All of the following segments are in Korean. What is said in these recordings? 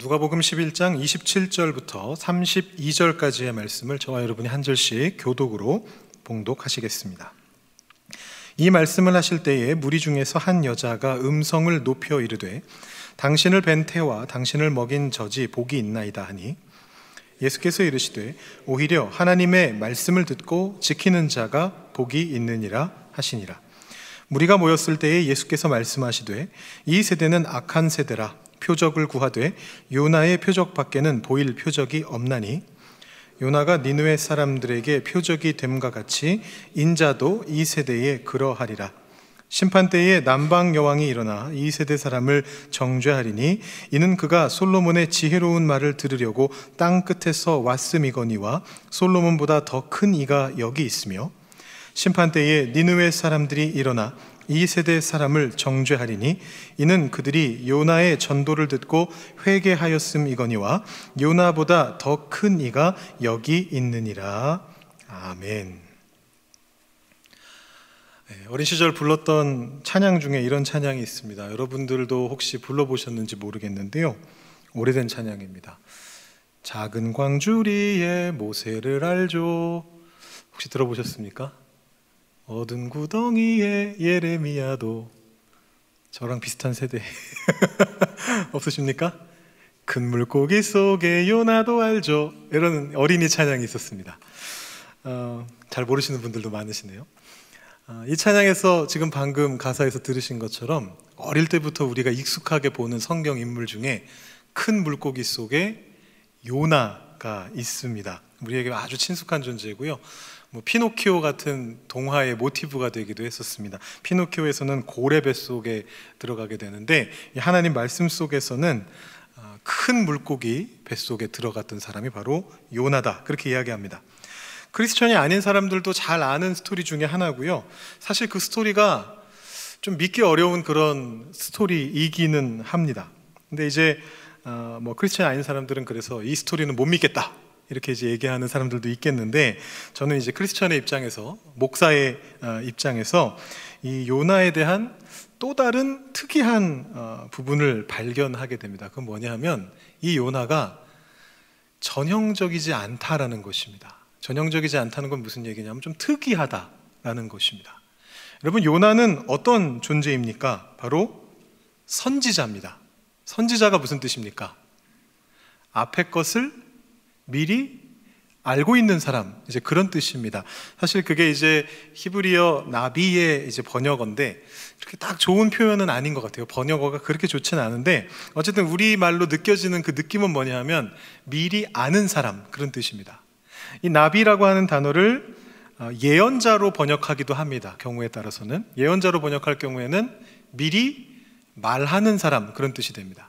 누가복음 11장 27절부터 32절까지의 말씀을 저와 여러분이 한 절씩 교독으로 봉독하시겠습니다. 이 말씀을 하실 때에 무리 중에서 한 여자가 음성을 높여 이르되 당신을 뵌 태와 당신을 먹인 젖이 복이 있나이다 하니 예수께서 이르시되 오히려 하나님의 말씀을 듣고 지키는 자가 복이 있느니라 하시니라. 무리가 모였을 때에 예수께서 말씀하시되 이 세대는 악한 세대라 표적을 구하되 요나의 표적 밖에는 보일 표적이 없나니 요나가 니누의 사람들에게 표적이 됨과 같이 인자도 이 세대에 그러하리라. 심판 때에 남방 여왕이 일어나 이 세대 사람을 정죄하리니 이는 그가 솔로몬의 지혜로운 말을 들으려고 땅 끝에서 왔음이거니와 솔로몬보다 더 큰 이가 여기 있으며 심판 때에 니누의 사람들이 일어나 이 세대 사람을 정죄하리니 이는 그들이 요나의 전도를 듣고 회개하였음이거니와 요나보다 더 큰 이가 여기 있느니라. 아멘. 네, 어린 시절 불렀던 찬양 중에 이런 찬양이 있습니다. 여러분들도 혹시 불러보셨는지 모르겠는데요. 오래된 찬양입니다. 작은 광주리에 모세를 알죠. 혹시 들어보셨습니까? 어두운 구덩이에 예레미야도 저랑 비슷한 세대 없으십니까? 큰 물고기 속에 요나도 알죠. 이런 어린이 찬양이 있었습니다. 어, 잘 모르시는 분들도 많으시네요. 어, 이 찬양에서 지금 방금 가사에서 들으신 것처럼 어릴 때부터 우리가 익숙하게 보는 성경 인물 중에 큰 물고기 속에 요나가 있습니다. 우리에게 아주 친숙한 존재고요. 뭐 피노키오 같은 동화의 모티브가 되기도 했었습니다. 피노키오에서는 고래 뱃속에 들어가게 되는데 하나님 말씀 속에서는 어, 큰 물고기 뱃속에 들어갔던 사람이 바로 요나다. 그렇게 이야기합니다. 크리스천이 아닌 사람들도 잘 아는 스토리 중에 하나고요. 사실 그 스토리가 좀 믿기 어려운 그런 스토리이기는 합니다. 근데 이제 어, 뭐 크리스천이 아닌 사람들은 그래서 이 스토리는 못 믿겠다. 이렇게 이제 얘기하는 사람들도 있겠는데 저는 이제 크리스천의 입장에서 목사의 어, 입장에서 이 요나에 대한 또 다른 특이한 어, 부분을 발견하게 됩니다. 그건 뭐냐면 이 요나가 전형적이지 않다라는 것입니다. 전형적이지 않다는 건 무슨 얘기냐면 좀 특이하다라는 것입니다. 여러분 요나는 어떤 존재입니까? 바로 선지자입니다. 선지자가 무슨 뜻입니까? 앞에 것을 미리 알고 있는 사람 이제 그런 뜻입니다. 사실 그게 이제 히브리어 나비의 이제 번역어인데 이렇게 딱 좋은 표현은 아닌 것 같아요. 번역어가 그렇게 좋지는 않은데 어쨌든 우리 말로 느껴지는 그 느낌은 뭐냐면 미리 아는 사람 그런 뜻입니다. 이 나비라고 하는 단어를 어, 예언자로 번역하기도 합니다. 경우에 따라서는 예언자로 번역할 경우에는 미리 말하는 사람 그런 뜻이 됩니다.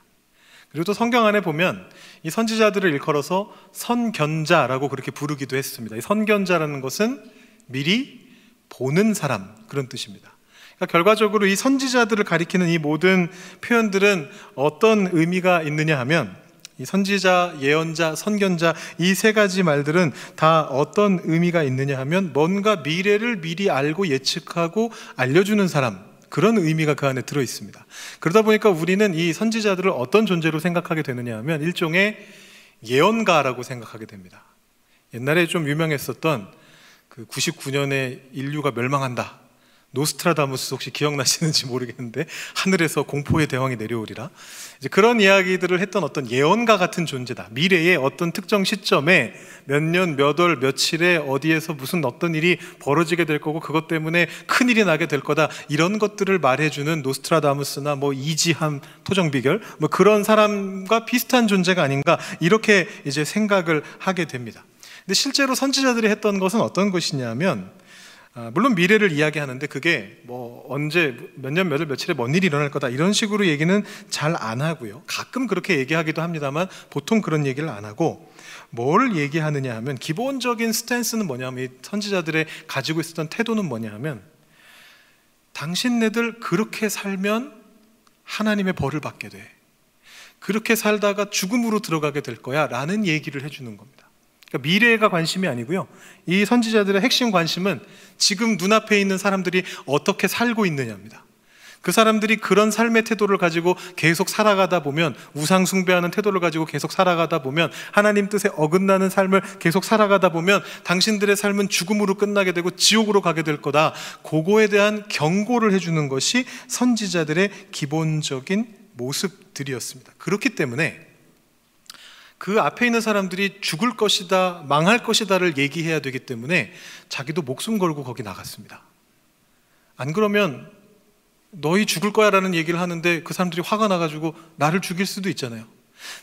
그리고 또 성경 안에 보면 이 선지자들을 일컬어서 선견자라고 그렇게 부르기도 했습니다. 이 선견자라는 것은 미리 보는 사람 그런 뜻입니다. 그러니까 결과적으로 이 선지자들을 가리키는 이 모든 표현들은 어떤 의미가 있느냐 하면 이 선지자, 예언자, 선견자 이 세 가지 말들은 다 어떤 의미가 있느냐 하면 뭔가 미래를 미리 알고 예측하고 알려주는 사람 그런 의미가 그 안에 들어 있습니다. 그러다 보니까 우리는 이 선지자들을 어떤 존재로 생각하게 되느냐 하면 일종의 예언가라고 생각하게 됩니다. 옛날에 좀 유명했었던 그 99년에 인류가 멸망한다. 노스트라다무스 혹시 기억나시는지 모르겠는데 하늘에서 공포의 대왕이 내려오리라. 이제 그런 이야기들을 했던 어떤 예언가 같은 존재다. 미래의 어떤 특정 시점에 몇 년, 몇 월, 며칠에 어디에서 무슨 어떤 일이 벌어지게 될 거고 그것 때문에 큰 일이 나게 될 거다. 이런 것들을 말해주는 노스트라다무스나 뭐 이지함 토정비결 뭐 그런 사람과 비슷한 존재가 아닌가 이렇게 이제 생각을 하게 됩니다. 근데 실제로 선지자들이 했던 것은 어떤 것이냐면 아, 물론 미래를 이야기하는데 그게 뭐 언제 몇 년 몇월 며칠에 뭔 일이 일어날 거다 이런 식으로 얘기는 잘 안 하고요. 가끔 그렇게 얘기하기도 합니다만 보통 그런 얘기를 안 하고 뭘 얘기하느냐 하면 기본적인 스탠스는 뭐냐면 선지자들의 가지고 있었던 태도는 뭐냐 하면 당신네들 그렇게 살면 하나님의 벌을 받게 돼. 그렇게 살다가 죽음으로 들어가게 될 거야 라는 얘기를 해주는 겁니다. 그러니까 미래가 관심이 아니고요. 이 선지자들의 핵심 관심은 지금 눈앞에 있는 사람들이 어떻게 살고 있느냐입니다. 그 사람들이 그런 삶의 태도를 가지고 계속 살아가다 보면 우상 숭배하는 태도를 가지고 계속 살아가다 보면 하나님 뜻에 어긋나는 삶을 계속 살아가다 보면 당신들의 삶은 죽음으로 끝나게 되고 지옥으로 가게 될 거다. 그거에 대한 경고를 해 주는 것이 선지자들의 기본적인 모습들이었습니다. 그렇기 때문에 그 앞에 있는 사람들이 죽을 것이다, 망할 것이다를 얘기해야 되기 때문에 자기도 목숨 걸고 거기 나갔습니다. 안 그러면 너희 죽을 거야 라는 얘기를 하는데 그 사람들이 화가 나가지고 나를 죽일 수도 있잖아요.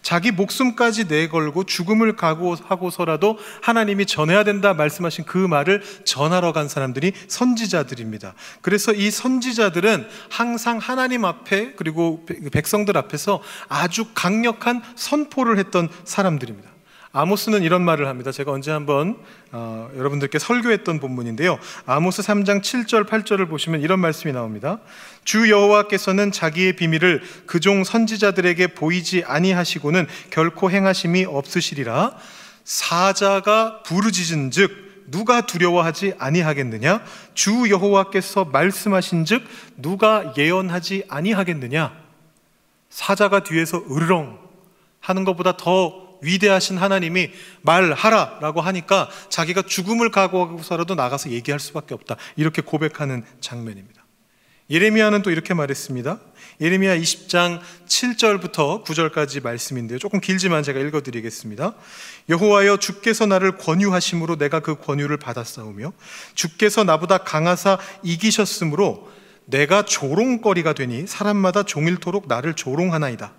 자기 목숨까지 내걸고 죽음을 각오하고서라도 하나님이 전해야 된다 말씀하신 그 말을 전하러 간 사람들이 선지자들입니다. 그래서 이 선지자들은 항상 하나님 앞에 그리고 백성들 앞에서 아주 강력한 선포를 했던 사람들입니다. 아모스는 이런 말을 합니다. 제가 언제 한번 어, 여러분들께 설교했던 본문인데요. 아모스 3장 7절 8절을 보시면 이런 말씀이 나옵니다. 주 여호와께서는 자기의 비밀을 그 종 선지자들에게 보이지 아니하시고는 결코 행하심이 없으시리라. 사자가 부르짖은즉 누가 두려워하지 아니하겠느냐? 주 여호와께서 말씀하신즉 누가 예언하지 아니하겠느냐? 사자가 뒤에서 으르렁 하는 것보다 더 위대하신 하나님이 말하라라고 하니까 자기가 죽음을 각오하고서라도 나가서 얘기할 수밖에 없다. 이렇게 고백하는 장면입니다. 예레미야는 또 이렇게 말했습니다. 예레미야 20장 7절부터 9절까지 말씀인데요. 조금 길지만 제가 읽어 드리겠습니다. 여호와여 주께서 나를 권유하심으로 내가 그 권유를 받았사오며 주께서 나보다 강하사 이기셨으므로 내가 조롱거리가 되니 사람마다 종일토록 나를 조롱하나이다.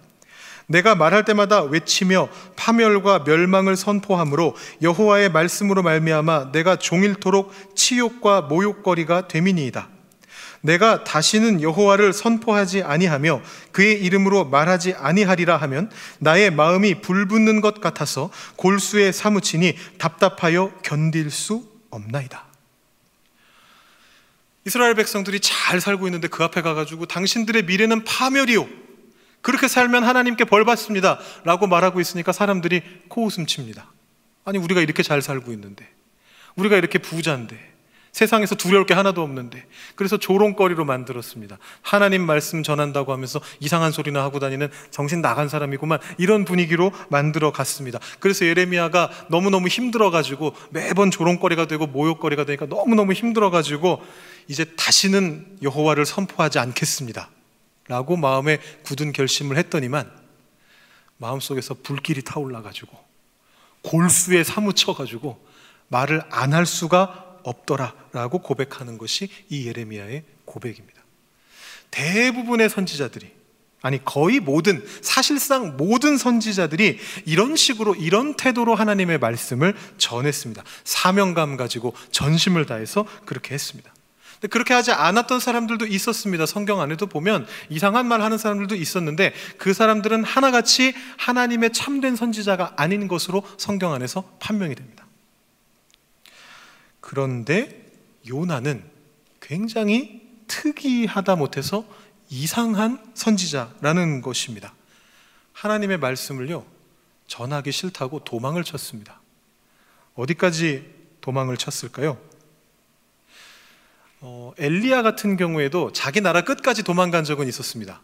내가 말할 때마다 외치며 파멸과 멸망을 선포함으로 여호와의 말씀으로 말미암아 내가 종일토록 치욕과 모욕거리가 되미니이다. 내가 다시는 여호와를 선포하지 아니하며 그의 이름으로 말하지 아니하리라 하면 나의 마음이 불붙는 것 같아서 골수에 사무치니 답답하여 견딜 수 없나이다. 이스라엘 백성들이 잘 살고 있는데 그 앞에 가가지고 당신들의 미래는 파멸이요. 그렇게 살면 하나님께 벌 받습니다. 라고 말하고 있으니까 사람들이 코웃음 칩니다. 아니, 우리가 이렇게 잘 살고 있는데, 우리가 이렇게 부자인데, 세상에서 두려울 게 하나도 없는데, 그래서 조롱거리로 만들었습니다. 하나님 말씀 전한다고 하면서 이상한 소리나 하고 다니는 정신 나간 사람이구만, 이런 분위기로 만들어 갔습니다. 그래서 예레미야가 너무너무 힘들어가지고 매번 조롱거리가 되고 모욕거리가 되니까 너무너무 힘들어가지고 이제 다시는 여호와를 선포하지 않겠습니다. 라고 마음에 굳은 결심을 했더니만 마음속에서 불길이 타올라가지고 골수에 사무쳐가지고 말을 안 할 수가 없더라 라고 고백하는 것이 이 예레미야의 고백입니다. 대부분의 선지자들이 아니 거의 모든 사실상 모든 선지자들이 이런 식으로 이런 태도로 하나님의 말씀을 전했습니다. 사명감 가지고 전심을 다해서 그렇게 했습니다. 그렇게 하지 않았던 사람들도 있었습니다. 성경 안에도 보면 이상한 말 하는 사람들도 있었는데 그 사람들은 하나같이 하나님의 참된 선지자가 아닌 것으로 성경 안에서 판명이 됩니다. 그런데 요나는 굉장히 특이하다 못해서 이상한 선지자라는 것입니다. 하나님의 말씀을요, 전하기 싫다고 도망을 쳤습니다. 어디까지 도망을 쳤을까요? 어, 엘리야 같은 경우에도 자기 나라 끝까지 도망간 적은 있었습니다.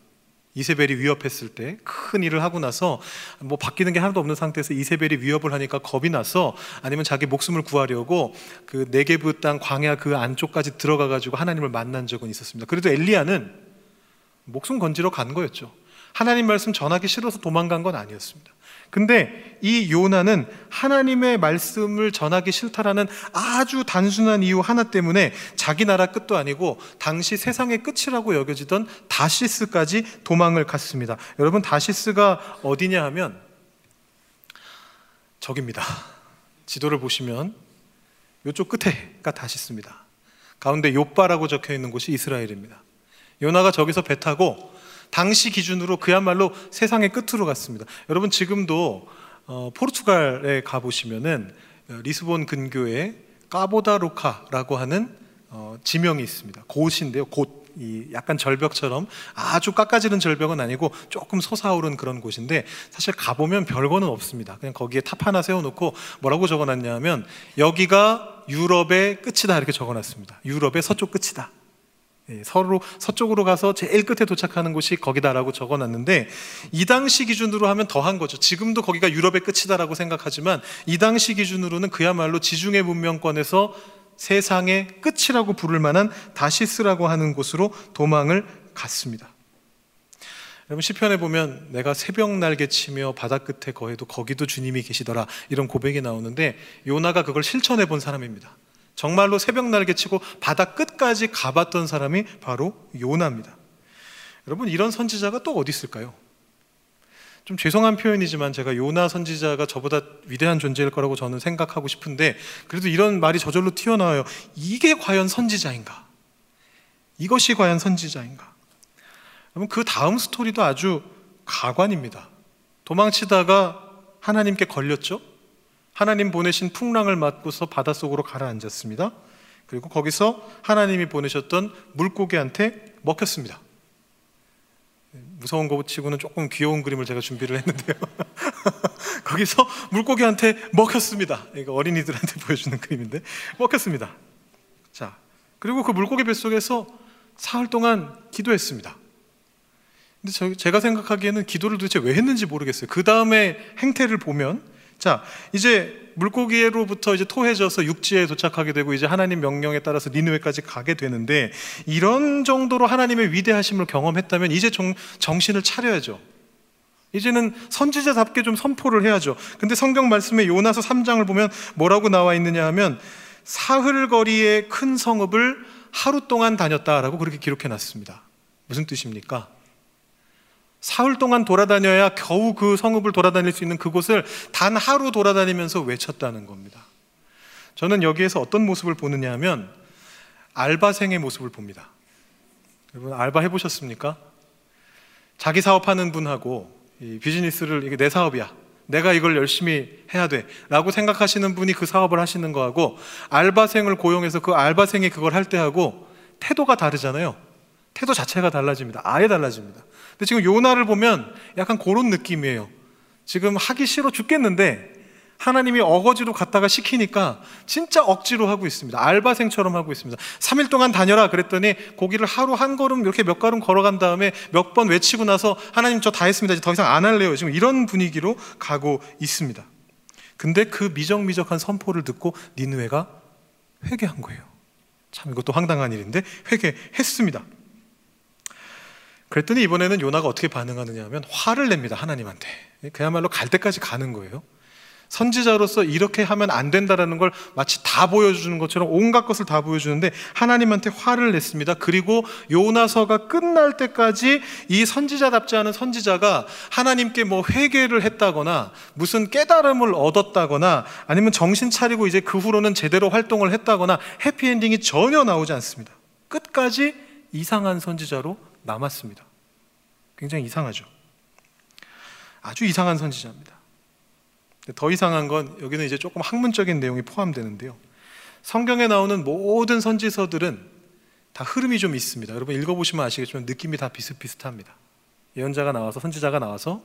이세벨이 위협했을 때 큰 일을 하고 나서 뭐 바뀌는 게 하나도 없는 상태에서 이세벨이 위협을 하니까 겁이 나서 아니면 자기 목숨을 구하려고 그 네게브 땅 광야 그 안쪽까지 들어가 가지고 하나님을 만난 적은 있었습니다. 그래도 엘리야는 목숨 건지러 간 거였죠. 하나님 말씀 전하기 싫어서 도망간 건 아니었습니다. 근데 이 요나는 하나님의 말씀을 전하기 싫다라는 아주 단순한 이유 하나 때문에 자기 나라 끝도 아니고 당시 세상의 끝이라고 여겨지던 다시스까지 도망을 갔습니다. 여러분 다시스가 어디냐 하면 저깁니다. 지도를 보시면 이쪽 끝에가 다시스입니다. 가운데 요바라고 적혀 있는 곳이 이스라엘입니다. 요나가 저기서 배 타고 당시 기준으로 그야말로 세상의 끝으로 갔습니다. 여러분 지금도 어, 포르투갈에 가 보시면은 어, 리스본 근교에 카보 다 로카라고 하는 어, 지명이 있습니다. 곳인데요. 곳. 이 약간 절벽처럼 아주 깎아지는 절벽은 아니고 조금 솟아오른 그런 곳인데 사실 가보면 별거는 없습니다. 그냥 거기에 탑 하나 세워놓고 뭐라고 적어놨냐면 여기가 유럽의 끝이다 이렇게 적어놨습니다. 유럽의 서쪽 끝이다. 예, 서로 서쪽으로 가서 제일 끝에 도착하는 곳이 거기다라고 적어놨는데 이 당시 기준으로 하면 더한 거죠. 지금도 거기가 유럽의 끝이다라고 생각하지만 이 당시 기준으로는 그야말로 지중해 문명권에서 세상의 끝이라고 부를 만한 다시스라고 하는 곳으로 도망을 갔습니다. 여러분 시편에 보면 내가 새벽 날개 치며 바다 끝에 거해도 거기도 주님이 계시더라 이런 고백이 나오는데 요나가 그걸 실천해 본 사람입니다. 정말로 새벽 날개 치고 바다 끝까지 가봤던 사람이 바로 요나입니다. 여러분 이런 선지자가 또 어디 있을까요? 좀 죄송한 표현이지만 제가 요나 선지자가 저보다 위대한 존재일 거라고 저는 생각하고 싶은데 그래도 이런 말이 저절로 튀어나와요. 이게 과연 선지자인가? 이것이 과연 선지자인가? 여러분 그 다음 스토리도 아주 가관입니다. 도망치다가 하나님께 걸렸죠? 하나님 보내신 풍랑을 맞고서 바닷속으로 가라앉았습니다. 그리고 거기서 하나님이 보내셨던 물고기한테 먹혔습니다. 무서운 거 치고는 조금 귀여운 그림을 제가 준비를 했는데요. 거기서 물고기한테 먹혔습니다. 이거 어린이들한테 보여주는 그림인데 먹혔습니다. 자, 그리고 그 물고기 뱃속에서 사흘 동안 기도했습니다. 근데 제가 생각하기에는 기도를 도대체 왜 했는지 모르겠어요. 그 다음에 행태를 보면 자, 이제 물고기로부터 이제 토해져서 육지에 도착하게 되고 이제 하나님 명령에 따라서 니느웨까지 가게 되는데 이런 정도로 하나님의 위대하심을 경험했다면 이제 정, 정신을 차려야죠. 이제는 선지자답게 좀 선포를 해야죠. 근데 성경 말씀에 요나서 3장을 보면 뭐라고 나와 있느냐 하면 사흘 거리의 큰 성읍을 하루 동안 다녔다라고 그렇게 기록해 놨습니다. 무슨 뜻입니까? 사흘 동안 돌아다녀야 겨우 그 성읍을 돌아다닐 수 있는 그곳을 단 하루 돌아다니면서 외쳤다는 겁니다. 저는 여기에서 어떤 모습을 보느냐 하면 알바생의 모습을 봅니다. 여러분 알바 해보셨습니까? 자기 사업하는 분하고 비즈니스를 이게 내 사업이야. 내가 이걸 열심히 해야 돼. 라고 생각하시는 분이 그 사업을 하시는 거하고 알바생을 고용해서 그 알바생이 그걸 할 때하고 태도가 다르잖아요. 태도 자체가 달라집니다. 아예 달라집니다. 근데 지금 요나를 보면 약간 그런 느낌이에요. 지금 하기 싫어 죽겠는데 하나님이 어거지로 갔다가 시키니까 진짜 억지로 하고 있습니다. 알바생처럼 하고 있습니다. 3일 동안 다녀라 그랬더니 고기를 하루 한 걸음 이렇게 몇 걸음 걸어간 다음에 몇 번 외치고 나서 하나님 저 다 했습니다. 이제 더 이상 안 할래요. 지금 이런 분위기로 가고 있습니다. 근데 그 미적미적한 선포를 듣고 니느웨가 회개한 거예요. 참 이것도 황당한 일인데 회개했습니다. 그랬더니 이번에는 요나가 어떻게 반응하느냐 하면 화를 냅니다. 하나님한테. 그야말로 갈 때까지 가는 거예요. 선지자로서 이렇게 하면 안 된다라는 걸 마치 다 보여주는 것처럼 온갖 것을 다 보여주는데 하나님한테 화를 냈습니다. 그리고 요나서가 끝날 때까지 이 선지자답지 않은 선지자가 하나님께 뭐 회개를 했다거나 무슨 깨달음을 얻었다거나 아니면 정신 차리고 이제 그 후로는 제대로 활동을 했다거나 해피엔딩이 전혀 나오지 않습니다. 끝까지 이상한 선지자로 남았습니다. 굉장히 이상하죠. 아주 이상한 선지자입니다. 더 이상한 건 여기는 이제 조금 학문적인 내용이 포함되는데요. 성경에 나오는 모든 선지서들은 다 흐름이 좀 있습니다. 여러분 읽어보시면 아시겠지만 느낌이 다 비슷비슷합니다. 예언자가 나와서 선지자가 나와서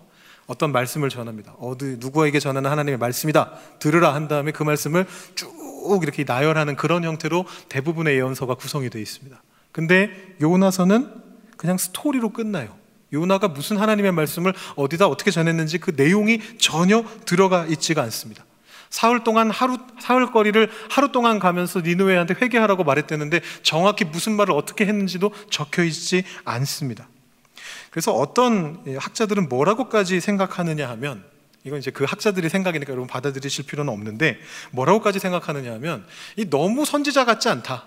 어떤 말씀을 전합니다. 어디 누구에게 전하는 하나님의 말씀이다. 들으라 한 다음에 그 말씀을 쭉 이렇게 나열하는 그런 형태로 대부분의 예언서가 구성이 되어 있습니다. 근데 요나서는 그냥 스토리로 끝나요. 요나가 무슨 하나님의 말씀을 어디다 어떻게 전했는지 그 내용이 전혀 들어가 있지가 않습니다. 사흘 동안 하루 사흘 거리를 하루 동안 가면서 니느웨한테 회개하라고 말했대는데 정확히 무슨 말을 어떻게 했는지도 적혀 있지 않습니다. 그래서 어떤 학자들은 뭐라고까지 생각하느냐 하면 이건 이제 그 학자들이 생각이니까 여러분 받아들이실 필요는 없는데 뭐라고까지 생각하느냐 하면 이 너무 선지자 같지 않다.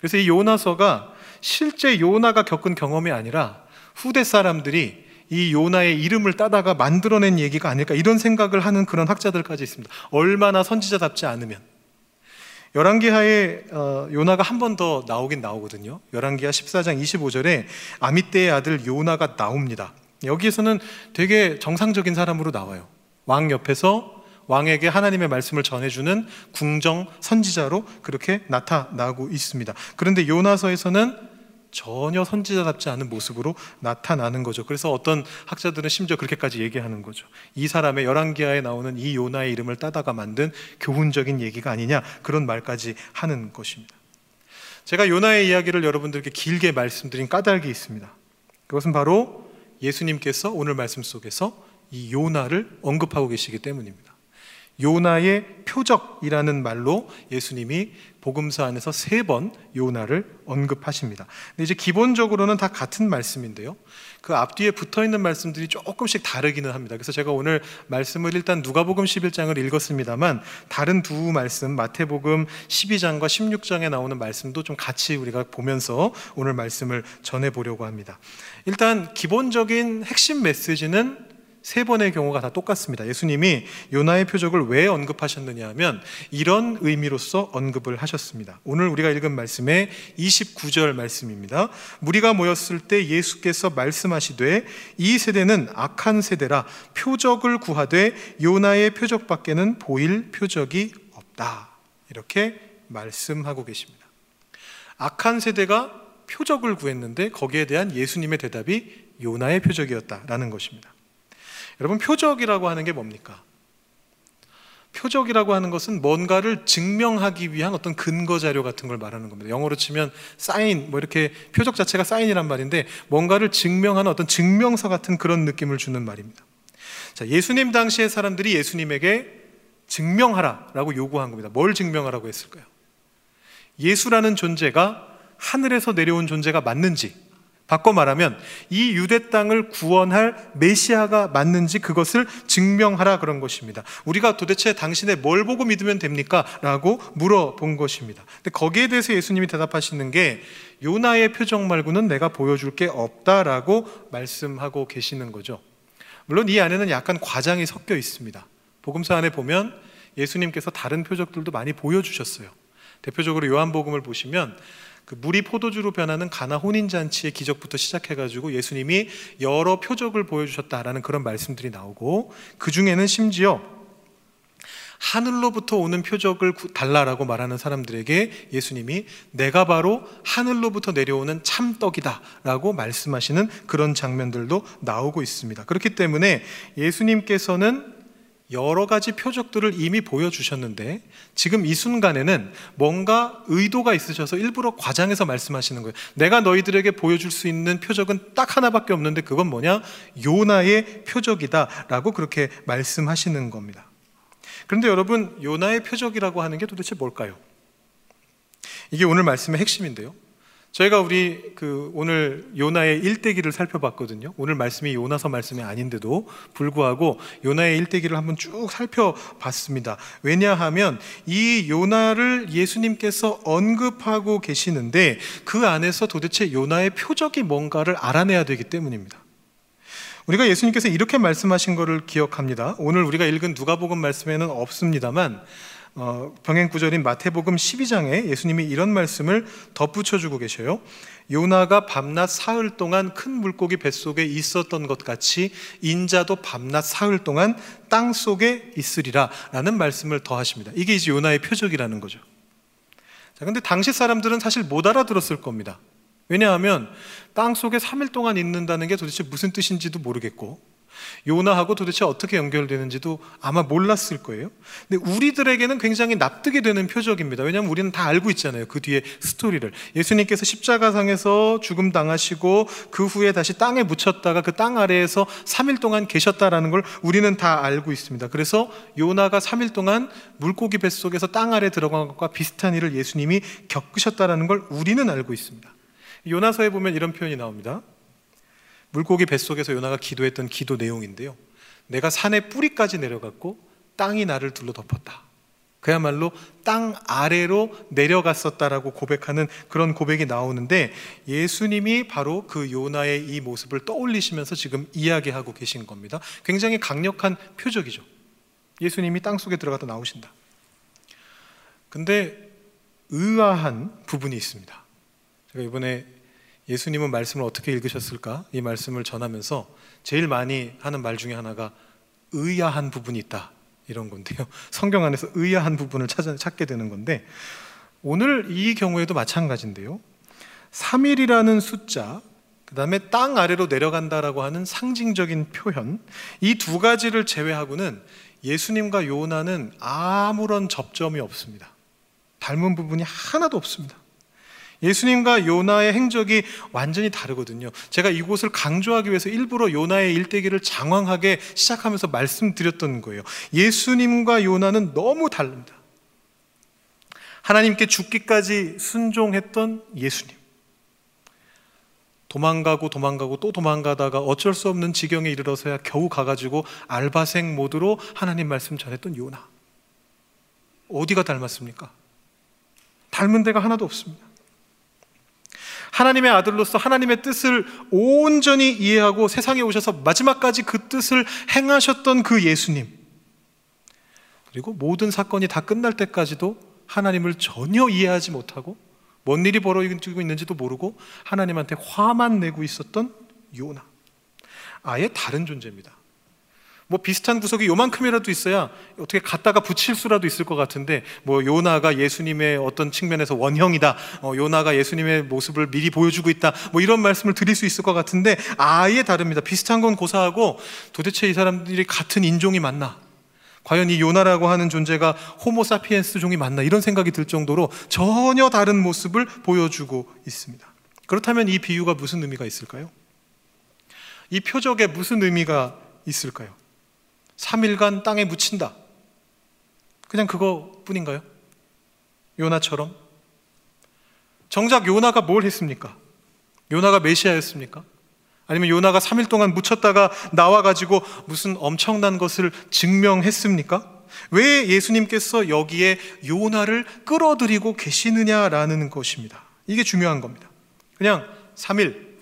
그래서 이 요나서가 실제 요나가 겪은 경험이 아니라 후대 사람들이 이 요나의 이름을 따다가 만들어낸 얘기가 아닐까 이런 생각을 하는 그런 학자들까지 있습니다. 얼마나 선지자답지 않으면. 열왕기하에 어, 요나가 한 번 더 나오긴 나오거든요. 열왕기하 14장 25절에 아미떼의 아들 요나가 나옵니다. 여기에서는 되게 정상적인 사람으로 나와요. 왕 옆에서 왕에게 하나님의 말씀을 전해주는 궁정 선지자로 그렇게 나타나고 있습니다. 그런데 요나서에서는 전혀 선지자답지 않은 모습으로 나타나는 거죠. 그래서 어떤 학자들은 심지어 그렇게까지 얘기하는 거죠. 이 사람의 열왕기하에 나오는 이 요나의 이름을 따다가 만든 교훈적인 얘기가 아니냐 그런 말까지 하는 것입니다. 제가 요나의 이야기를 여러분들께 길게 말씀드린 까닭이 있습니다. 그것은 바로 예수님께서 오늘 말씀 속에서 이 요나를 언급하고 계시기 때문입니다. 요나의 표적이라는 말로 예수님이 복음서 안에서 세 번 요나를 언급하십니다. 근데 이제 기본적으로는 다 같은 말씀인데요. 그 앞뒤에 붙어 있는 말씀들이 조금씩 다르기는 합니다. 그래서 제가 오늘 말씀을 일단 누가복음 11장을 읽었습니다만 다른 두 말씀 마태복음 12장과 16장에 나오는 말씀도 좀 같이 우리가 보면서 오늘 말씀을 전해 보려고 합니다. 일단 기본적인 핵심 메시지는 세 번의 경우가 다 똑같습니다. 예수님이 요나의 표적을 왜 언급하셨느냐 하면 이런 의미로서 언급을 하셨습니다. 오늘 우리가 읽은 말씀의 29절 말씀입니다. 무리가 모였을 때 예수께서 말씀하시되 이 세대는 악한 세대라 표적을 구하되 요나의 표적밖에는 보일 표적이 없다. 이렇게 말씀하고 계십니다. 악한 세대가 표적을 구했는데 거기에 대한 예수님의 대답이 요나의 표적이었다라는 것입니다. 여러분 표적이라고 하는 게 뭡니까? 표적이라고 하는 것은 뭔가를 증명하기 위한 어떤 근거 자료 같은 걸 말하는 겁니다. 영어로 치면 사인, 뭐 이렇게 표적 자체가 사인이란 말인데 뭔가를 증명하는 어떤 증명서 같은 그런 느낌을 주는 말입니다. 자, 예수님 당시의 사람들이 예수님에게 증명하라라고 요구한 겁니다. 뭘 증명하라고 했을까요? 예수라는 존재가 하늘에서 내려온 존재가 맞는지, 바꿔 말하면 이 유대 땅을 구원할 메시아가 맞는지 그것을 증명하라 그런 것입니다. 우리가 도대체 당신의 뭘 보고 믿으면 됩니까? 라고 물어본 것입니다. 근데 거기에 대해서 예수님이 대답하시는 게 요나의 표적 말고는 내가 보여줄 게 없다라고 말씀하고 계시는 거죠. 물론 이 안에는 약간 과장이 섞여 있습니다. 복음서 안에 보면 예수님께서 다른 표적들도 많이 보여주셨어요. 대표적으로 요한복음을 보시면 그 물이 포도주로 변하는 가나 혼인 잔치의 기적부터 시작해 가지고 예수님이 여러 표적을 보여 주셨다라는 그런 말씀들이 나오고 그 중에는 심지어 하늘로부터 오는 표적을 달라라고 말하는 사람들에게 예수님이 내가 바로 하늘로부터 내려오는 참떡이다 라고 말씀하시는 그런 장면들도 나오고 있습니다. 그렇기 때문에 예수님께서는 여러 가지 표적들을 이미 보여주셨는데 지금 이 순간에는 뭔가 의도가 있으셔서 일부러 과장해서 말씀하시는 거예요. 내가 너희들에게 보여줄 수 있는 표적은 딱 하나밖에 없는데 그건 뭐냐? 요나의 표적이다 라고 그렇게 말씀하시는 겁니다. 그런데 여러분, 요나의 표적이라고 하는 게 도대체 뭘까요? 이게 오늘 말씀의 핵심인데요. 저희가 우리 그 오늘 요나의 일대기를 살펴봤거든요. 오늘 말씀이 요나서 말씀이 아닌데도 불구하고 요나의 일대기를 한번 쭉 살펴봤습니다. 왜냐하면 이 요나를 예수님께서 언급하고 계시는데 그 안에서 도대체 요나의 표적이 뭔가를 알아내야 되기 때문입니다. 우리가 예수님께서 이렇게 말씀하신 것을 기억합니다. 오늘 우리가 읽은 누가복음 말씀에는 없습니다만 어, 병행 구절인 마태복음 12장에 예수님이 이런 말씀을 덧붙여 주고 계셔요. 요나가 밤낮 사흘 동안 큰 물고기 뱃속에 있었던 것 같이 인자도 밤낮 사흘 동안 땅 속에 있으리라라는 말씀을 더하십니다. 이게 이제 요나의 표적이라는 거죠. 자, 근데 당시 사람들은 사실 못 알아들었을 겁니다. 왜냐하면 땅 속에 3일 동안 있는다는 게 도대체 무슨 뜻인지도 모르겠고 요나하고 도대체 어떻게 연결되는지도 아마 몰랐을 거예요. 근데 우리들에게는 굉장히 납득이 되는 표적입니다. 왜냐하면 우리는 다 알고 있잖아요. 그 뒤에 스토리를. 예수님께서 십자가상에서 죽음 당하시고 그 후에 다시 땅에 묻혔다가 그 땅 아래에서 3일 동안 계셨다라는 걸 우리는 다 알고 있습니다. 그래서 요나가 3일 동안 물고기 뱃속에서 땅 아래 들어간 것과 비슷한 일을 예수님이 겪으셨다라는 걸 우리는 알고 있습니다. 요나서에 보면 이런 표현이 나옵니다. 물고기 뱃속에서 요나가 기도했던 기도 내용인데요. 내가 산의 뿌리까지 내려갔고 땅이 나를 둘러 덮었다. 그야말로 땅 아래로 내려갔었다라고 고백하는 그런 고백이 나오는데 예수님이 바로 그 요나의 이 모습을 떠올리시면서 지금 이야기하고 계신 겁니다. 굉장히 강력한 표적이죠. 예수님이 땅 속에 들어가다 나오신다. 근데 의아한 부분이 있습니다. 제가 이번에 예수님은 말씀을 어떻게 읽으셨을까? 이 말씀을 전하면서 제일 많이 하는 말 중에 하나가 의아한 부분이 있다. 이런 건데요. 성경 안에서 의아한 부분을 찾아, 찾게 되는 건데 오늘 이 경우에도 마찬가지인데요. 3일이라는 숫자, 그 다음에 땅 아래로 내려간다라고 하는 상징적인 표현, 이 두 가지를 제외하고는 예수님과 요나는 아무런 접점이 없습니다. 닮은 부분이 하나도 없습니다. 예수님과 요나의 행적이 완전히 다르거든요. 제가 이곳을 강조하기 위해서 일부러 요나의 일대기를 장황하게 시작하면서 말씀드렸던 거예요. 예수님과 요나는 너무 다릅니다. 하나님께 죽기까지 순종했던 예수님. 도망가고 도망가고 또 도망가다가 어쩔 수 없는 지경에 이르러서야 겨우 가가지고 알바생 모드로 하나님 말씀 전했던 요나. 어디가 닮았습니까? 닮은 데가 하나도 없습니다. 하나님의 아들로서 하나님의 뜻을 온전히 이해하고 세상에 오셔서 마지막까지 그 뜻을 행하셨던 그 예수님. 그리고 모든 사건이 다 끝날 때까지도 하나님을 전혀 이해하지 못하고 뭔 일이 벌어지고 있는지도 모르고 하나님한테 화만 내고 있었던 요나. 아예 다른 존재입니다. 뭐 비슷한 구석이 요만큼이라도 있어야 어떻게 갖다가 붙일 수라도 있을 것 같은데 뭐 요나가 예수님의 어떤 측면에서 원형이다. 어, 요나가 예수님의 모습을 미리 보여주고 있다. 뭐 이런 말씀을 드릴 수 있을 것 같은데 아예 다릅니다. 비슷한 건 고사하고 도대체 이 사람들이 같은 인종이 맞나? 과연 이 요나라고 하는 존재가 호모사피엔스 종이 맞나 이런 생각이 들 정도로 전혀 다른 모습을 보여주고 있습니다. 그렇다면 이 비유가 무슨 의미가 있을까요? 이 표적에 무슨 의미가 있을까요? 3일간 땅에 묻힌다. 그냥 그거뿐인가요? 요나처럼? 정작 요나가 뭘 했습니까? 요나가 메시아였습니까? 아니면 요나가 3일 동안 묻혔다가 나와가지고 무슨 엄청난 것을 증명했습니까? 왜 예수님께서 여기에 요나를 끌어들이고 계시느냐라는 것입니다. 이게 중요한 겁니다. 그냥 3일,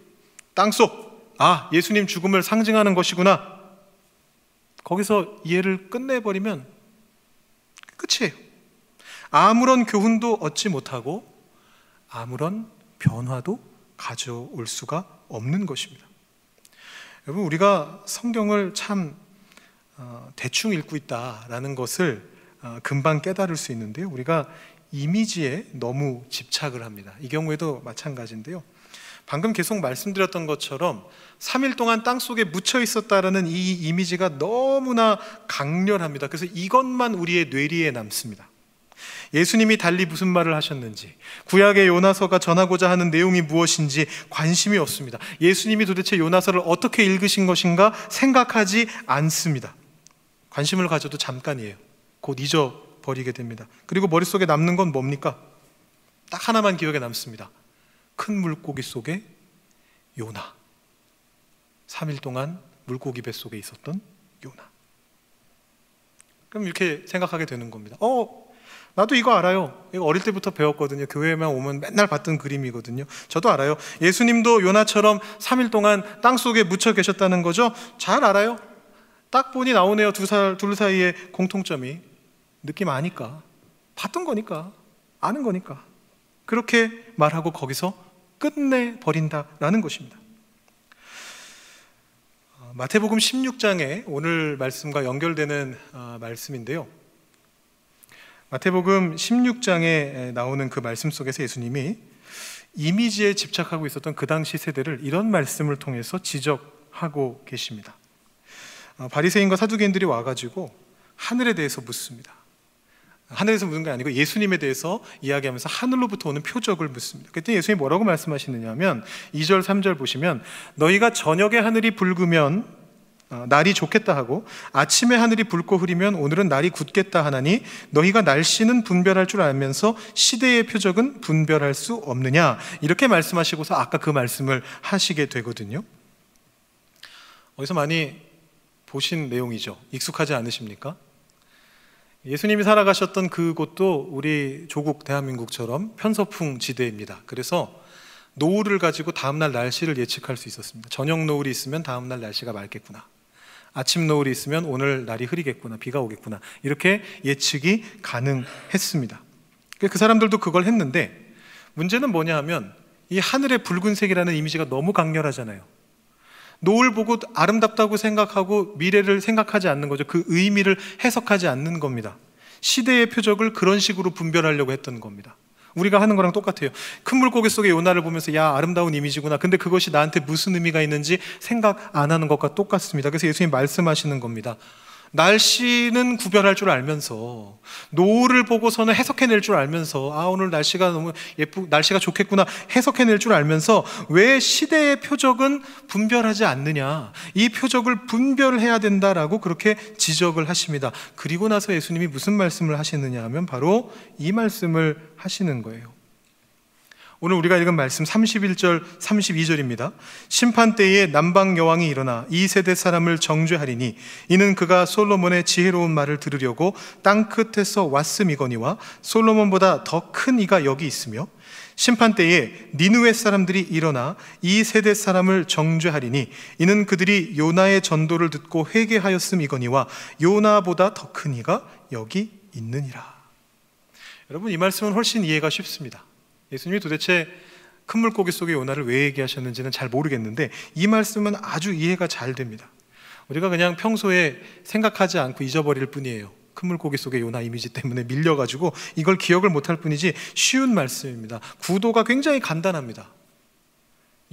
땅속, 아, 예수님 죽음을 상징하는 것이구나. 거기서 이해를 끝내버리면 끝이에요. 아무런 교훈도 얻지 못하고 아무런 변화도 가져올 수가 없는 것입니다. 여러분 우리가 성경을 참 어, 대충 읽고 있다라는 것을 어, 금방 깨달을 수 있는데요. 우리가 이미지에 너무 집착을 합니다. 이 경우에도 마찬가지인데요. 방금 계속 말씀드렸던 것처럼 3일 동안 땅 속에 묻혀 있었다라는 이 이미지가 너무나 강렬합니다. 그래서 이것만 우리의 뇌리에 남습니다. 예수님이 달리 무슨 말을 하셨는지, 구약의 요나서가 전하고자 하는 내용이 무엇인지 관심이 없습니다. 예수님이 도대체 요나서를 어떻게 읽으신 것인가 생각하지 않습니다. 관심을 가져도 잠깐이에요. 곧 잊어버리게 됩니다. 그리고 머릿속에 남는 건 뭡니까? 딱 하나만 기억에 남습니다. 큰 물고기 속에 요나. 3일 동안 물고기 뱃속에 있었던 요나. 그럼 이렇게 생각하게 되는 겁니다. 어, 나도 이거 알아요. 이거 어릴 때부터 배웠거든요. 교회에만 오면 맨날 봤던 그림이거든요. 저도 알아요. 예수님도 요나처럼 3일 동안 땅 속에 묻혀 계셨다는 거죠. 잘 알아요. 딱 보니 나오네요. 두 살, 둘 사이에 공통점이. 느낌 아니까. 봤던 거니까. 아는 거니까. 그렇게 말하고 거기서 끝내버린다라는 것입니다. 어, 마태복음 16장에 오늘 말씀과 연결되는 어, 말씀인데요. 마태복음 16장에 나오는 그 말씀 속에서 예수님이 이미지에 집착하고 있었던 그 당시 세대를 이런 말씀을 통해서 지적하고 계십니다. 어, 바리새인과 사두개인들이 와가지고 하늘에 대해서 묻습니다. 하늘에서 묻는 게 아니고 예수님에 대해서 이야기하면서 하늘로부터 오는 표적을 묻습니다. 그때 예수님이 뭐라고 말씀하시느냐 하면 2절, 3절 보시면 너희가 저녁에 하늘이 붉으면 어, 날이 좋겠다 하고 아침에 하늘이 붉고 흐리면 오늘은 날이 굳겠다 하나니 너희가 날씨는 분별할 줄 알면서 시대의 표적은 분별할 수 없느냐 이렇게 말씀하시고서 아까 그 말씀을 하시게 되거든요. 어디서 많이 보신 내용이죠. 익숙하지 않으십니까? 예수님이 살아가셨던 그곳도 우리 조국 대한민국처럼 편서풍 지대입니다. 그래서 노을을 가지고 다음날 날씨를 예측할 수 있었습니다. 저녁 노을이 있으면 다음날 날씨가 맑겠구나. 아침 노을이 있으면 오늘 날이 흐리겠구나, 비가 오겠구나. 이렇게 예측이 가능했습니다. 그 사람들도 그걸 했는데 문제는 뭐냐 하면 이 하늘의 붉은색이라는 이미지가 너무 강렬하잖아요. 노을 보고 아름답다고 생각하고 미래를 생각하지 않는 거죠. 그 의미를 해석하지 않는 겁니다. 시대의 표적을 그런 식으로 분별하려고 했던 겁니다. 우리가 하는 거랑 똑같아요. 큰 물고기 속의 요나를 보면서 야 아름다운 이미지구나. 근데 그것이 나한테 무슨 의미가 있는지 생각 안 하는 것과 똑같습니다. 그래서 예수님 말씀하시는 겁니다. 날씨는 구별할 줄 알면서 노을을 보고서는 해석해낼 줄 알면서 아 오늘 날씨가 너무 예쁘 날씨가 좋겠구나 해석해낼 줄 알면서 왜 시대의 표적은 분별하지 않느냐 이 표적을 분별해야 된다라고 그렇게 지적을 하십니다. 그리고 나서 예수님이 무슨 말씀을 하시느냐 하면 바로 이 말씀을 하시는 거예요. 오늘 우리가 읽은 말씀 31절, 32절입니다. 심판 때에 남방 여왕이 일어나 이 세대 사람을 정죄하리니 이는 그가 솔로몬의 지혜로운 말을 들으려고 땅 끝에서 왔음이거니와 솔로몬보다 더 큰 이가 여기 있으며 심판 때에 니누의 사람들이 일어나 이 세대 사람을 정죄하리니 이는 그들이 요나의 전도를 듣고 회개하였음이거니와 요나보다 더 큰 이가 여기 있느니라. 여러분 이 말씀은 훨씬 이해가 쉽습니다. 예수님이 도대체 큰 물고기 속의 요나를 왜 얘기하셨는지는 잘 모르겠는데 이 말씀은 아주 이해가 잘 됩니다. 우리가 그냥 평소에 생각하지 않고 잊어버릴 뿐이에요. 큰 물고기 속의 요나 이미지 때문에 밀려가지고 이걸 기억을 못할 뿐이지 쉬운 말씀입니다. 구도가 굉장히 간단합니다.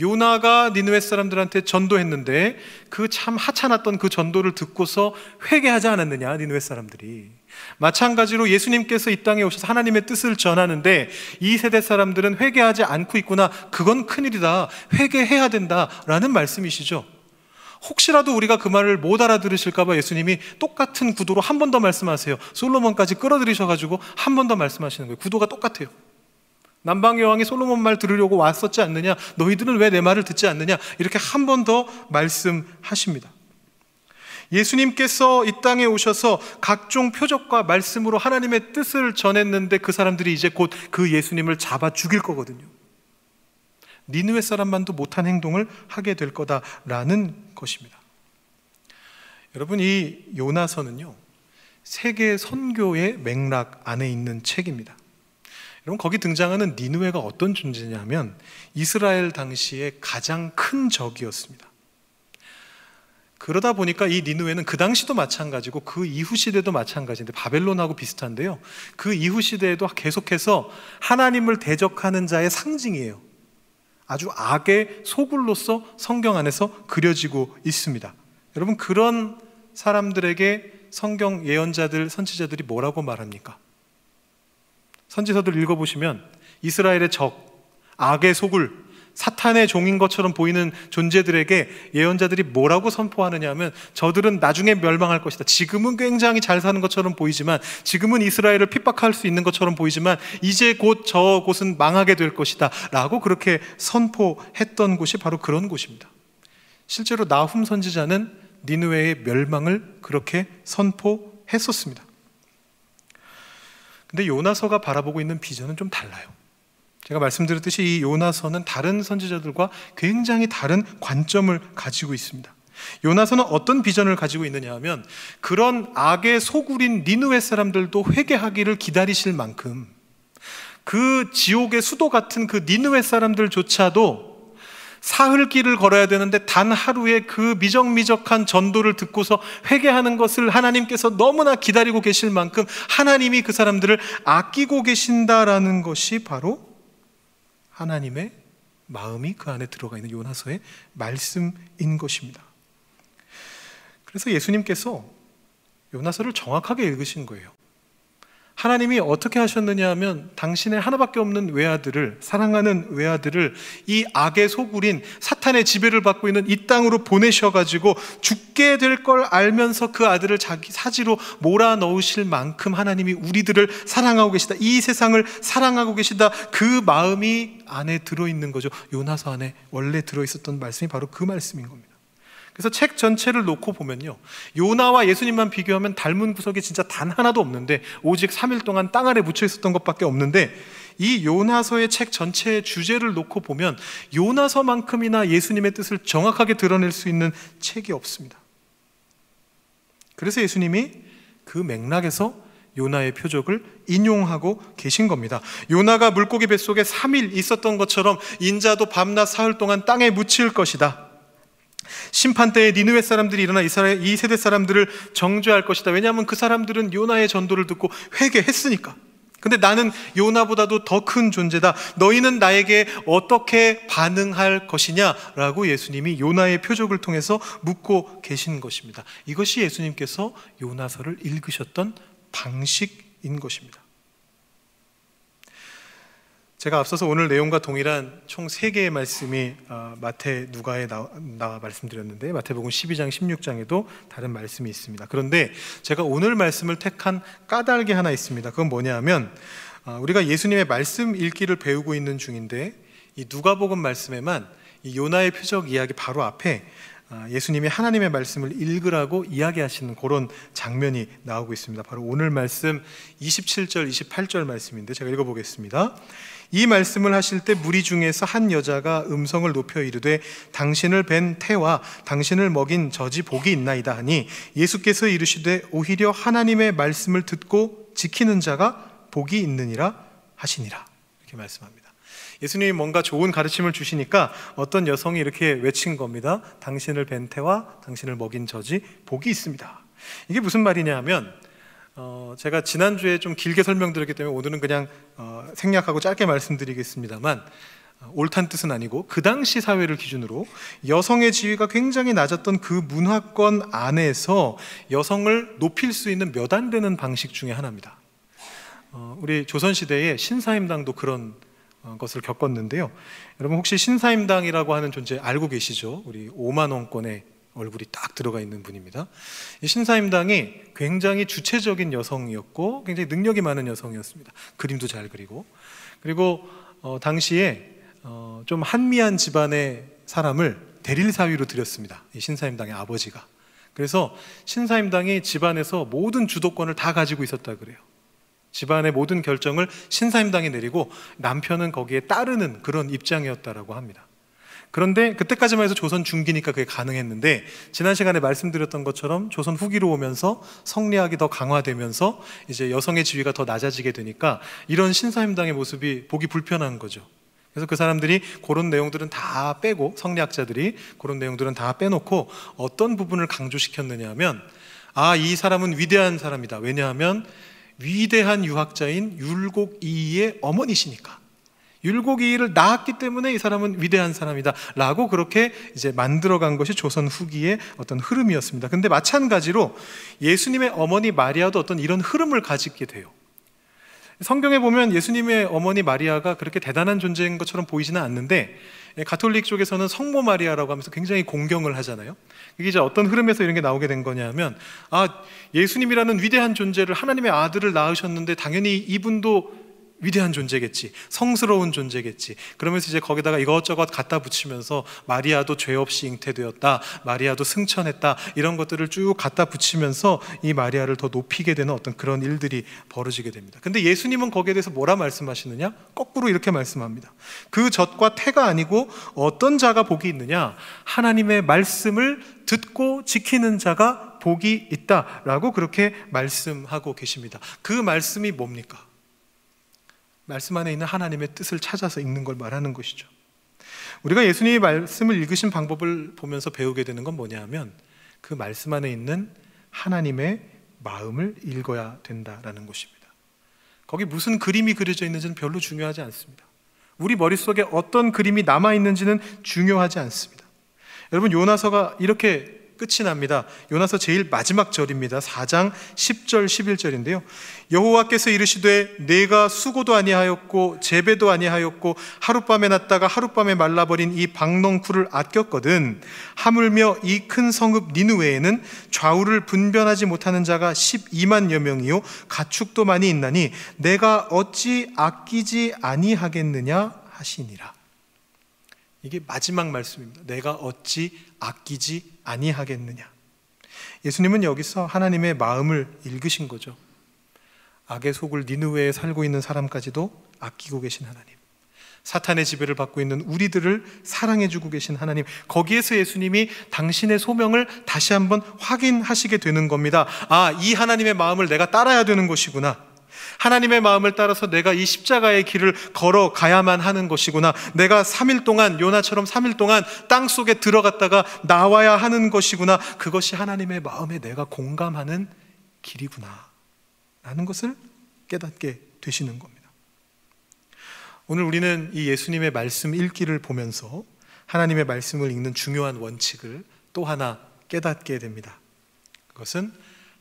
요나가 니느웨 사람들한테 전도했는데 그 참 하찮았던 그 전도를 듣고서 회개하지 않았느냐 니느웨 사람들이. 마찬가지로 예수님께서 이 땅에 오셔서 하나님의 뜻을 전하는데 이 세대 사람들은 회개하지 않고 있구나 그건 큰일이다 회개해야 된다라는 말씀이시죠. 혹시라도 우리가 그 말을 못 알아들으실까봐 예수님이 똑같은 구도로 한 번 더 말씀하세요. 솔로몬까지 끌어들이셔가지고 한 번 더 말씀하시는 거예요. 구도가 똑같아요 남방 여왕이 솔로몬 말 들으려고 왔었지 않느냐? 너희들은 왜 내 말을 듣지 않느냐? 이렇게 한 번 더 말씀하십니다. 예수님께서 이 땅에 오셔서 각종 표적과 말씀으로 하나님의 뜻을 전했는데 그 사람들이 이제 곧 그 예수님을 잡아 죽일 거거든요. 니느웨 사람만도 못한 행동을 하게 될 거다라는 것입니다. 여러분 이 요나서는요 세계 선교의 맥락 안에 있는 책입니다. 여러분 거기 등장하는 니누웨가 어떤 존재냐면 이스라엘 당시에 가장 큰 적이었습니다. 그러다 보니까 이 니누웨는 그 당시도 마찬가지고 그 이후 시대도 마찬가지인데 바벨론하고 비슷한데요. 그 이후 시대에도 계속해서 하나님을 대적하는 자의 상징이에요. 아주 악의 소굴로서 성경 안에서 그려지고 있습니다. 여러분 그런 사람들에게 성경 예언자들 선지자들이 뭐라고 말합니까? 선지서들 읽어보시면 이스라엘의 적, 악의 소굴, 사탄의 종인 것처럼 보이는 존재들에게 예언자들이 뭐라고 선포하느냐 하면 저들은 나중에 멸망할 것이다. 지금은 굉장히 잘 사는 것처럼 보이지만 지금은 이스라엘을 핍박할 수 있는 것처럼 보이지만 이제 곧 저 곳은 망하게 될 것이다. 라고 그렇게 선포했던 곳이 바로 그런 곳입니다. 실제로 나훔 선지자는 니누웨의 멸망을 그렇게 선포했었습니다. 근데 요나서가 바라보고 있는 비전은 좀 달라요. 제가 말씀드렸듯이 이 요나서는 다른 선지자들과 굉장히 다른 관점을 가지고 있습니다. 요나서는 어떤 비전을 가지고 있느냐 하면 그런 악의 소굴인 니누의 사람들도 회개하기를 기다리실 만큼 그 지옥의 수도 같은 그 니누의 사람들조차도 사흘 길을 걸어야 되는데 단 하루에 그 미적미적한 전도를 듣고서 회개하는 것을 하나님께서 너무나 기다리고 계실 만큼 하나님이 그 사람들을 아끼고 계신다라는 것이 바로 하나님의 마음이 그 안에 들어가 있는 요나서의 말씀인 것입니다. 그래서 예수님께서 요나서를 정확하게 읽으신 거예요. 하나님이 어떻게 하셨느냐 하면 당신의 하나밖에 없는 외아들을 사랑하는 외아들을 이 악의 소굴인 사탄의 지배를 받고 있는 이 땅으로 보내셔 가지고 죽게 될 걸 알면서 그 아들을 자기 사지로 몰아 넣으실 만큼 하나님이 우리들을 사랑하고 계시다. 이 세상을 사랑하고 계시다. 그 마음이 안에 들어 있는 거죠. 요나서 안에 원래 들어 있었던 말씀이 바로 그 말씀인 겁니다. 그래서 책 전체를 놓고 보면요. 요나와 예수님만 비교하면 닮은 구석이 진짜 단 하나도 없는데 오직 3일 동안 땅 아래 묻혀 있었던 것밖에 없는데 이 요나서의 책 전체의 주제를 놓고 보면 요나서만큼이나 예수님의 뜻을 정확하게 드러낼 수 있는 책이 없습니다. 그래서 예수님이 그 맥락에서 요나의 표적을 인용하고 계신 겁니다. 요나가 물고기 뱃속에 3일 있었던 것처럼 인자도 밤낮 사흘 동안 땅에 묻힐 것이다. 심판 때에 니느웨 사람들이 일어나 이스라엘 이 세대 사람들을 정죄할 것이다. 왜냐하면 그 사람들은 요나의 전도를 듣고 회개했으니까. 근데 나는 요나보다도 더 큰 존재다. 너희는 나에게 어떻게 반응할 것이냐라고 예수님이 요나의 표적을 통해서 묻고 계신 것입니다. 이것이 예수님께서 요나서를 읽으셨던 방식인 것입니다. 제가 앞서서 오늘 내용과 동일한 총 3개의 말씀이 아, 마태 누가에 나와, 나와 말씀드렸는데 마태복음 12장 16장에도 다른 말씀이 있습니다. 그런데 제가 오늘 말씀을 택한 까닭이 하나 있습니다. 그건 뭐냐면 아, 우리가 예수님의 말씀 읽기를 배우고 있는 중인데 이 누가복음 말씀에만 이 요나의 표적 이야기 바로 앞에 아, 예수님이 하나님의 말씀을 읽으라고 이야기하시는 그런 장면이 나오고 있습니다. 바로 오늘 말씀 27절, 28절 말씀인데 제가 읽어보겠습니다. 이 말씀을 하실 때 무리 중에서 한 여자가 음성을 높여 이르되 당신을 뵌 태와 당신을 먹인 젖이 복이 있나이다 하니 예수께서 이르시되 오히려 하나님의 말씀을 듣고 지키는 자가 복이 있느니라 하시니라 이렇게 말씀합니다. 예수님이 뭔가 좋은 가르침을 주시니까 어떤 여성이 이렇게 외친 겁니다. 당신을 뵌 태와 당신을 먹인 젖이 복이 있습니다. 이게 무슨 말이냐 하면 어, 제가 지난주에 좀 길게 설명드렸기 때문에 오늘은 그냥 어, 생략하고 짧게 말씀드리겠습니다만 어, 옳단 뜻은 아니고 그 당시 사회를 기준으로 여성의 지위가 굉장히 낮았던 그 문화권 안에서 여성을 높일 수 있는 몇 안 되는 방식 중에 하나입니다. 어, 우리 조선 시대에 신사임당도 그런 어, 것을 겪었는데요. 여러분 혹시 신사임당이라고 하는 존재 알고 계시죠? 우리 5만 원권의 얼굴이 딱 들어가 있는 분입니다. 이 신사임당이 굉장히 주체적인 여성이었고 굉장히 능력이 많은 여성이었습니다. 그림도 잘 그리고 그리고 어, 당시에 어, 좀 한미한 집안의 사람을 대릴 사위로 들였습니다. 이 신사임당의 아버지가. 그래서 신사임당이 집안에서 모든 주도권을 다 가지고 있었다 그래요. 집안의 모든 결정을 신사임당이 내리고 남편은 거기에 따르는 그런 입장이었다라고 합니다. 그런데 그때까지만 해서 조선 중기니까 그게 가능했는데 지난 시간에 말씀드렸던 것처럼 조선 후기로 오면서 성리학이 더 강화되면서 이제 여성의 지위가 더 낮아지게 되니까 이런 신사임당의 모습이 보기 불편한 거죠. 그래서 그 사람들이 그런 내용들은 다 빼고 성리학자들이 그런 내용들은 다 빼놓고 어떤 부분을 강조시켰느냐 하면 아, 이 사람은 위대한 사람이다. 왜냐하면 위대한 유학자인 율곡이의 어머니시니까. 율곡이를 낳았기 때문에 이 사람은 위대한 사람이다. 라고 그렇게 이제 만들어간 것이 조선 후기의 어떤 흐름이었습니다. 근데 마찬가지로 예수님의 어머니 마리아도 어떤 이런 흐름을 가지게 돼요. 성경에 보면 예수님의 어머니 마리아가 그렇게 대단한 존재인 것처럼 보이지는 않는데 가톨릭 쪽에서는 성모 마리아라고 하면서 굉장히 공경을 하잖아요. 이게 이제 어떤 흐름에서 이런 게 나오게 된 거냐면 아 예수님이라는 위대한 존재를 하나님의 아들을 낳으셨는데 당연히 이분도 위대한 존재겠지. 성스러운 존재겠지. 그러면서 이제 거기다가 이것저것 갖다 붙이면서 마리아도 죄 없이 잉태되었다. 마리아도 승천했다. 이런 것들을 쭉 갖다 붙이면서 이 마리아를 더 높이게 되는 어떤 그런 일들이 벌어지게 됩니다. 근데 예수님은 거기에 대해서 뭐라 말씀하시느냐? 거꾸로 이렇게 말씀합니다. 그 젖과 태가 아니고 어떤 자가 복이 있느냐? 하나님의 말씀을 듣고 지키는 자가 복이 있다라고 그렇게 말씀하고 계십니다. 그 말씀이 뭡니까? 말씀 안에 있는 하나님의 뜻을 찾아서 읽는 걸 말하는 것이죠. 우리가 예수님의 말씀을 읽으신 방법을 보면서 배우게 되는 건 뭐냐 하면 그 말씀 안에 있는 하나님의 마음을 읽어야 된다라는 것입니다. 거기 무슨 그림이 그려져 있는지는 별로 중요하지 않습니다. 우리 머릿속에 어떤 그림이 남아 있는지는 중요하지 않습니다. 여러분 요나서가 이렇게 끝이 납니다. 요나서 제일 마지막 절입니다. 4장 10절 11절인데요. 여호와께서 이르시되 내가 수고도 아니하였고 재배도 아니하였고 하룻밤에 났다가 하룻밤에 말라버린 이 박농쿨을 아꼈거든 하물며 이 큰 성읍 니누웨에는 좌우를 분변하지 못하는 자가 12만여 명이요 가축도 많이 있나니 내가 어찌 아끼지 아니하겠느냐 하시니라. 이게 마지막 말씀입니다. 내가 어찌 아끼지 아니하겠느냐. 예수님은 여기서 하나님의 마음을 읽으신 거죠. 악의 속을 니느웨에 살고 있는 사람까지도 아끼고 계신 하나님. 사탄의 지배를 받고 있는 우리들을 사랑해주고 계신 하나님. 거기에서 예수님이 당신의 소명을 다시 한번 확인하시게 되는 겁니다. 아, 이 하나님의 마음을 내가 따라야 되는 것이구나. 하나님의 마음을 따라서 내가 이 십자가의 길을 걸어가야만 하는 것이구나. 내가 3일 동안, 요나처럼 3일 동안 땅 속에 들어갔다가 나와야 하는 것이구나. 그것이 하나님의 마음에 내가 공감하는 길이구나. 라는 것을 깨닫게 되시는 겁니다. 오늘 우리는 이 예수님의 말씀 읽기를 보면서 하나님의 말씀을 읽는 중요한 원칙을 또 하나 깨닫게 됩니다. 그것은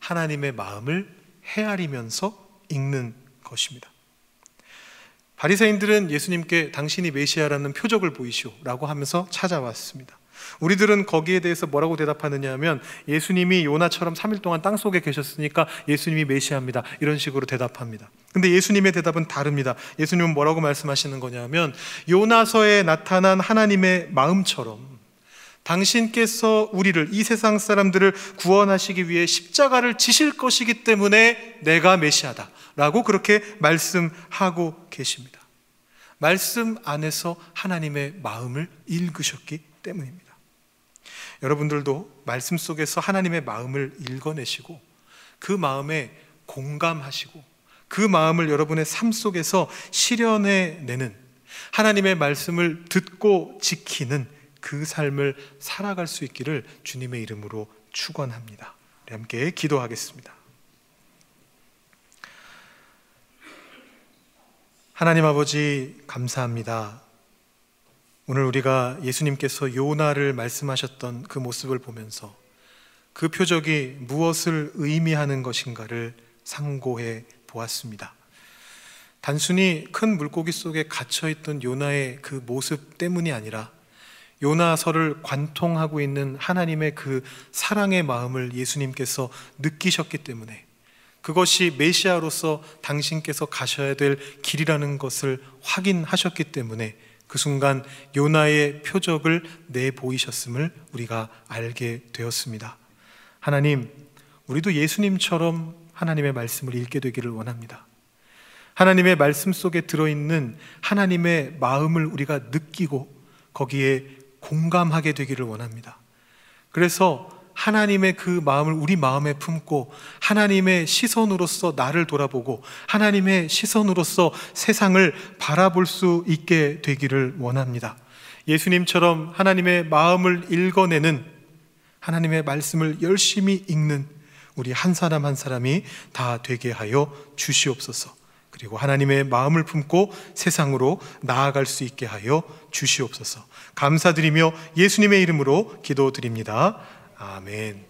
하나님의 마음을 헤아리면서 읽는 것입니다. 바리새인들은 예수님께 당신이 메시아라는 표적을 보이시오라고 하면서 찾아왔습니다. 우리들은 거기에 대해서 뭐라고 대답하느냐 하면 예수님이 요나처럼 3일 동안 땅 속에 계셨으니까 예수님이 메시아입니다. 이런 식으로 대답합니다. 근데 예수님의 대답은 다릅니다. 예수님은 뭐라고 말씀하시는 거냐면 요나서에 나타난 하나님의 마음처럼 당신께서 우리를 이 세상 사람들을 구원하시기 위해 십자가를 지실 것이기 때문에 내가 메시아다. 라고 그렇게 말씀하고 계십니다. 말씀 안에서 하나님의 마음을 읽으셨기 때문입니다. 여러분들도 말씀 속에서 하나님의 마음을 읽어내시고 그 마음에 공감하시고 그 마음을 여러분의 삶 속에서 실현해 내는 하나님의 말씀을 듣고 지키는 그 삶을 살아갈 수 있기를 주님의 이름으로 축원합니다. 함께 기도하겠습니다. 하나님 아버지 감사합니다. 오늘 우리가 예수님께서 요나를 말씀하셨던 그 모습을 보면서 그 표적이 무엇을 의미하는 것인가를 상고해 보았습니다. 단순히 큰 물고기 속에 갇혀 있던 요나의 그 모습 때문이 아니라 요나서를 관통하고 있는 하나님의 그 사랑의 마음을 예수님께서 느끼셨기 때문에 그것이 메시아로서 당신께서 가셔야 될 길이라는 것을 확인하셨기 때문에 그 순간 요나의 표적을 내 보이셨음을 우리가 알게 되었습니다. 하나님, 우리도 예수님처럼 하나님의 말씀을 읽게 되기를 원합니다. 하나님의 말씀 속에 들어있는 하나님의 마음을 우리가 느끼고 거기에 공감하게 되기를 원합니다. 그래서 하나님의 그 마음을 우리 마음에 품고 하나님의 시선으로서 나를 돌아보고 하나님의 시선으로서 세상을 바라볼 수 있게 되기를 원합니다. 예수님처럼 하나님의 마음을 읽어내는 하나님의 말씀을 열심히 읽는 우리 한 사람 한 사람이 다 되게 하여 주시옵소서. 그리고 하나님의 마음을 품고 세상으로 나아갈 수 있게 하여 주시옵소서. 감사드리며 예수님의 이름으로 기도드립니다. 아멘.